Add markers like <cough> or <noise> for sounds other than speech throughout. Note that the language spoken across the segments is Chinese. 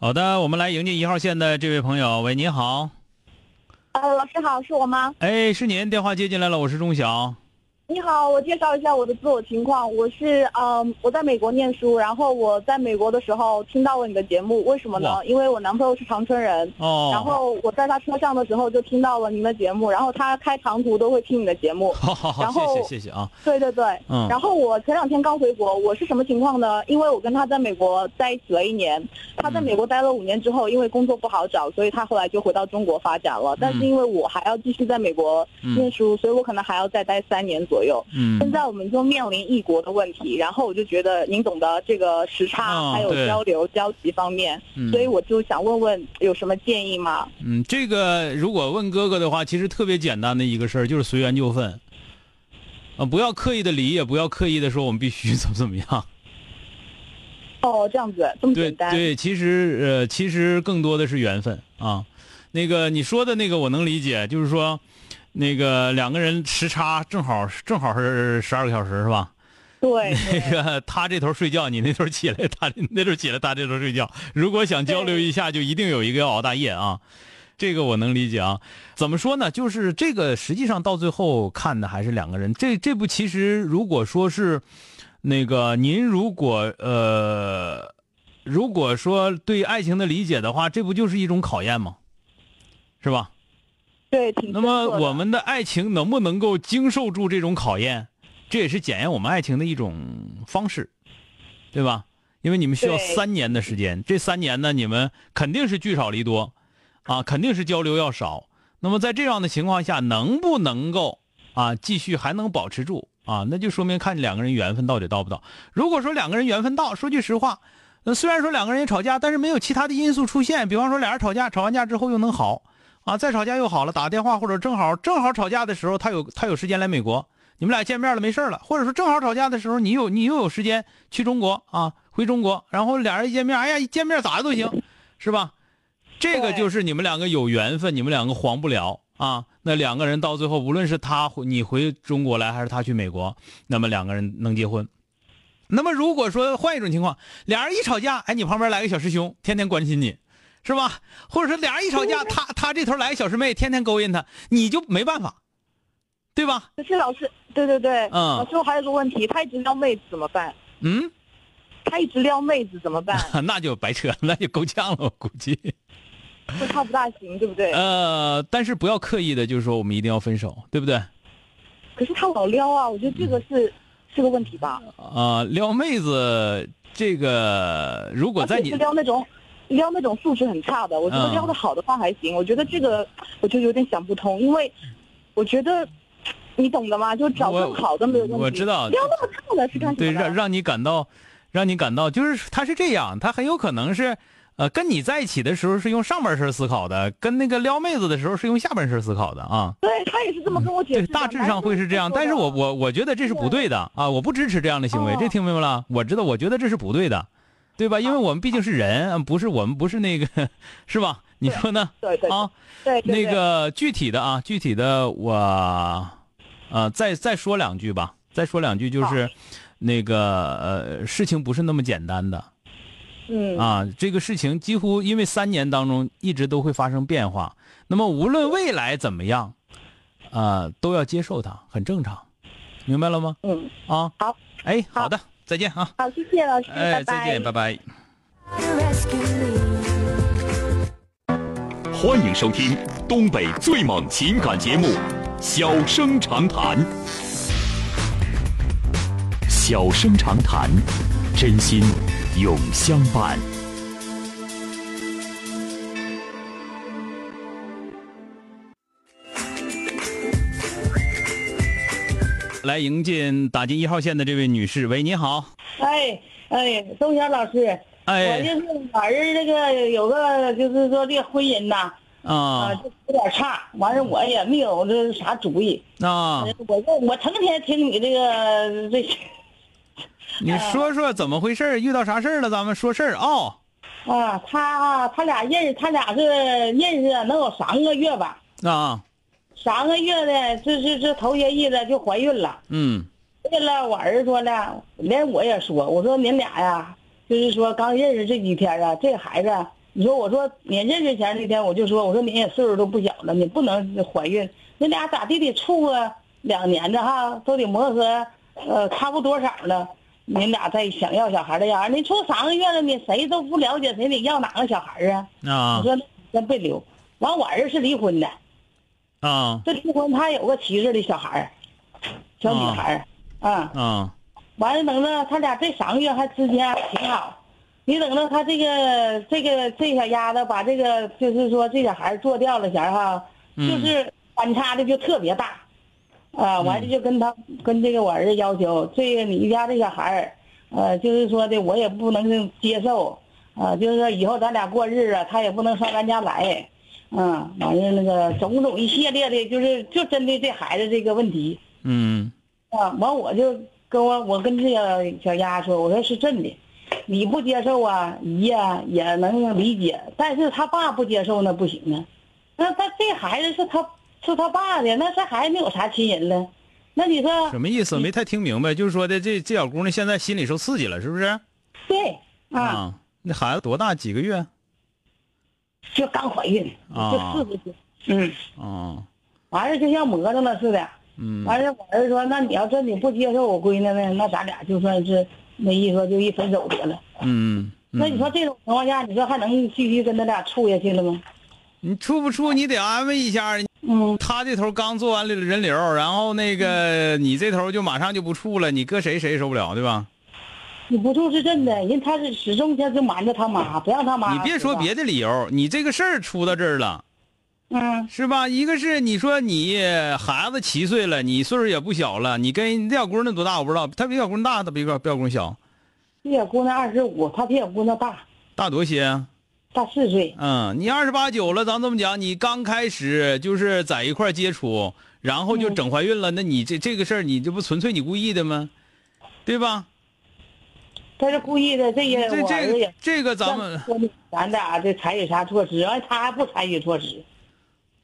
好的，我们来迎接一号线的这位朋友。喂，您好。呃，老师好，是我吗？哎，是您，电话接进来了，我是钟晓。你好，我介绍一下我的自我情况。我是嗯，我在美国念书，然后我在美国的时候听到了你的节目，为什么呢？因为我男朋友是长春人，哦，然后我在他车上的时候就听到了您的节目，然后他开长途都会听你的节目。<laughs> 好好好，然后谢谢谢谢啊。对对对，嗯然后我前两天刚回国，我是什么情况呢？因为我跟他在美国在一起了一年，他在美国待了五年之后，因为工作不好找，所以他后来就回到中国发展了。但是因为我还要继续在美国念书，所以我可能还要再待三年左右。嗯现在我们就面临异国的问题，然后我就觉得您懂得这个时差，哦还有交流交集方面，嗯所以我就想问问有什么建议吗？嗯，这个如果问哥哥的话，其实特别简单的一个事儿，就是随缘就分。啊，不要刻意的离，也不要刻意的说我们必须怎么怎么样。哦，这样子这么简单？对，其实呃，其实更多的是缘分啊。那个你说的那个我能理解，就是说，那个两个人时差正好正好是十二个小时是吧？对 <laughs> 那个他这头睡觉，你那头起来，他那头起来，他这头睡觉。如果想交流一下，就一定有一个要熬大夜啊。这个我能理解啊。怎么说呢？就是这个实际上到最后看的还是两个人。这这部其实如果说是那个您如果呃，如果说对爱情的理解的话，这不就是一种考验吗？是吧？<laughs> 对，挺那么我们的爱情能不能够经受住这种考验？这也是检验我们爱情的一种方式，对吧？因为你们需要三年的时间，这三年呢，你们肯定是聚少离多，啊，肯定是交流要少。那么在这样的情况下，能不能够啊继续还能保持住啊？那就说明看两个人缘分到底到不到。如果说两个人缘分到，说句实话，那虽然说两个人也吵架，但是没有其他的因素出现，比方说俩人吵架，吵完架之后又能好啊，再吵架又好了，打个电话或者正好正好吵架的时候，他有他有时间来美国，你们俩见面了没事了，或者说正好吵架的时候，你有你又有时间去中国啊，回中国，然后俩人一见面，哎呀，一见面咋的都行，是吧？这个就是你们两个有缘分，你们两个黄不了啊。那两个人到最后，无论是他回你回中国来，还是他去美国，那么两个人能结婚。那么如果说换一种情况，俩人一吵架，哎，你旁边来个小师兄，天天关心你，是吧？或者说俩人一吵架，他他这头来个小师妹，天天勾引他，你就没办法，对吧？可是老师，对对对，嗯老师我还有个问题，他一直撩妹子怎么办？嗯，他一直撩妹子怎么办？<laughs> 那就白扯，那就够呛了，我估计。会他不大行，对不对？呃，但是不要刻意的，就是说我们一定要分手，对不对？可是他老撩啊，我觉得这个是是个问题吧。啊、撩妹子这个，如果在你撩那种撩那种素质很差的，我觉得嗯撩的好的话还行。我觉得这个我就有点想不通，因为我觉得你懂的吗？就找我更好的没有问题。我知道撩那么差的是干什对么对？让让你感到，让你感到，就是他是这样，他很有可能是，呃，跟你在一起的时候是用上半身思考的，跟那个撩妹子的时候是用下半身思考的啊。对他也是这么跟我解对，释对。大致上会是这样，但是我我我觉得这是不对的啊，我不支持这样的行为，哦这听明白了？我知道，我觉得这是不对的，对吧？因为我们毕竟是人，不是我们不是那个，<laughs> 是吧？你说呢？对对啊，对对那个具体的啊，具体的我，呃，再再说两句吧，再说两句就是，那个呃，事情不是那么简单的。嗯。啊，这个事情几乎因为三年当中一直都会发生变化，那么无论未来怎么样，啊，都要接受它，很正常，明白了吗？嗯，啊，好，哎，好。好的，再见啊，好，谢谢老师，哎再见，拜拜。欢迎收听东北最猛情感节目，小生长谈。小生长谈，真心永相伴。来迎进打进一号线的这位女士，喂，你好，哎哎，钟晓老师，哎我哎就是我儿子这个有个就是说这个婚姻呐啊，啊就有点差，完事我也没有这啥主意，啊，我就我成天听你这个这些 <laughs> 你说说怎么回事儿？遇到啥事儿了？咱们说事儿啊。啊，他他俩认识，他俩是认识能有三个月吧，啊，三个月的，这这这头些日子就怀孕了。嗯对了，我儿子说呢，连我也说，我说您俩呀，就是说刚认识这几天啊，这孩子，你说我说你认识前那天我就说，我说你也岁数都不小了，你不能怀孕，你俩咋地得处个两年的哈，都得磨合，呃，差不多少了，你俩再想要小孩的样儿，你处三个月了，你谁都不了解谁得要哪个小孩啊？啊你说先别留。完，我儿子是离婚的，啊。这离婚他有个七岁的小孩儿，小女孩儿，啊。啊。完了，等着他俩这三个月还之间还挺好。你等着他这个这个这小丫头把这个就是说这小孩做掉了前儿哈，嗯。就是反差的就特别大，啊，完了就跟他跟这个我儿子要求，这个你家这小孩儿，呃，就是说的我也不能接受，啊，就是说以后咱俩过日子，他也不能上咱家来，嗯，完了那个种种一系列的，就是就针对这孩子这个问题，嗯啊，完我就跟我我跟这个小丫说，我说是真的，你不接受啊，姨呀、也能理解，但是他爸不接受那不行啊，那他这孩子是他是他爸的，那这孩子没有啥亲人了，那你说什么意思？没太听明白。就是说的这这小姑娘现在心里受刺激了，是不是？对啊，啊，那孩子多大？几个月？就刚怀孕，啊就四十岁，嗯，啊完事就像磨着了似的，嗯完事我儿子说，那你要真你不接受我闺女呢，那咱俩就算是那意思就一分手得了。嗯。那你说这种情况下，你说还能继续跟他俩处下去了吗？你处不处？你得安慰一下。嗯，他这头刚做完了人流，然后那个你这头就马上就不处了，你搁谁谁也受不了，对吧？你不处是真的，人他是始终他就瞒着他妈，不让他妈。你别说别的理由，你这个事儿出到这儿了，嗯是吧？一个是你说你孩子七岁了，你岁数也不小了，你跟这小姑娘多大我不知道，她比小姑娘大，她比小比小姑娘小，这小姑娘二十五，她比小姑娘大大多些啊？大四岁。嗯，你二十八九了，咱这么讲，你刚开始就是在一块接触，然后就整怀孕了，那你这这个事儿，你这不纯粹你故意的吗？对吧？他是故意的，这些这这个我儿子也这个咱们咱俩这采取啥措施，完他还不采取措施。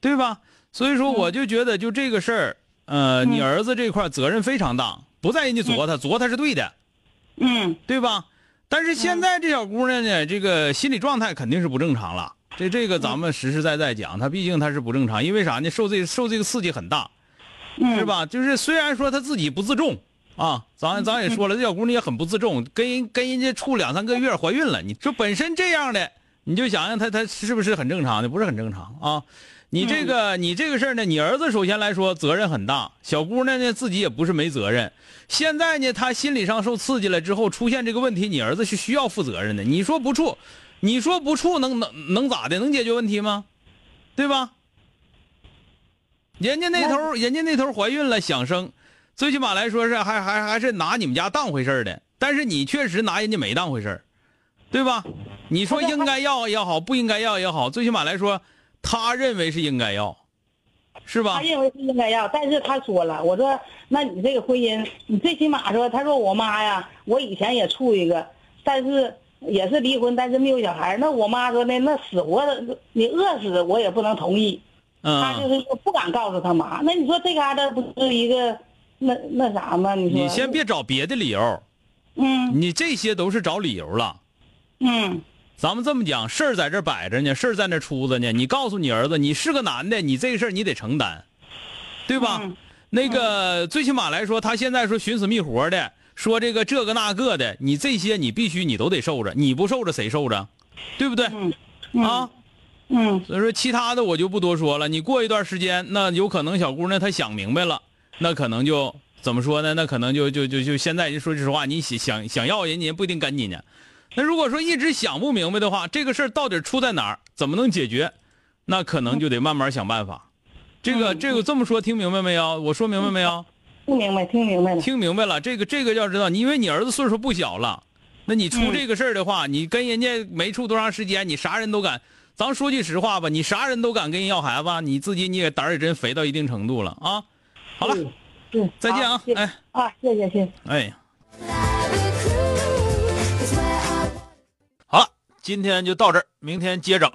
对吧？所以说，我就觉得就这个事儿，呃，你儿子这块责任非常大，不在人家作他，作他是对的，嗯对吧？但是现在这小姑娘呢，这个心理状态肯定是不正常了。这这个咱们实实在在讲，她毕竟她是不正常，因为啥呢？受这受这个刺激很大，嗯，是？吧？就是虽然说她自己不自重啊，咱咱也说了，<laughs> 这小姑娘也很不自重，跟人跟人家处两三个月怀孕了，你说本身这样的，你就想想她她是不是很正常的？不是很正常啊。你这个你这个事儿呢，你儿子首先来说责任很大，小姑娘呢自己也不是没责任。现在呢，她心理上受刺激了之后出现这个问题，你儿子是需要负责任的。你说不处，你说不处能能能咋的？能解决问题吗？对吧？人家那头人家那头怀孕了想生，最起码来说是还还还是拿你们家当回事儿的，但是你确实拿人家没当回事儿，对吧？你说应该要也好，不应该要也好，最起码来说，他认为是应该要，是吧他？认为是应该要，但是他说了，我说那你这个婚姻，你最起码说，他说我妈呀，我以前也处一个，但是也是离婚，但是没有小孩。那我妈说呢，那死活你饿死我也不能同意。嗯他就嗯，是说不敢告诉他妈。那你说这嘎达不是一个那那啥嘛？你你先别找别的理由，嗯你这些都是找理由了。嗯咱们这么讲，事儿在这摆着呢，事儿在那出着呢。你告诉你儿子，你是个男的，你这个事儿你得承担，对吧？嗯那个最起码来说，他现在说寻死觅活的，说这个这个那个的，你这些你必须你都得受着，你不受着谁受着，对不对？嗯嗯啊，嗯所以说其他的我就不多说了。你过一段时间，那有可能小姑娘她想明白了，那可能就怎么说呢？那可能就就就就现在说实话，你想想想要人家不一定跟你呢。那如果说一直想不明白的话，这个事儿到底出在哪儿，怎么能解决？那可能就得慢慢想办法。这个嗯这个这么说听明白没有？我说明白没有？听明白，听明白了。听明白了，这个这个要知道，你因为你儿子岁数不小了，那你出嗯这个事儿的话，你跟人家没处多长时间，你啥人都敢。咱说句实话吧，你啥人都敢跟人要孩子，你自己你也胆儿也真肥到一定程度了啊！好了，嗯，再见啊！哎啊，谢谢谢谢。哎，好了，今天就到这儿，明天接整。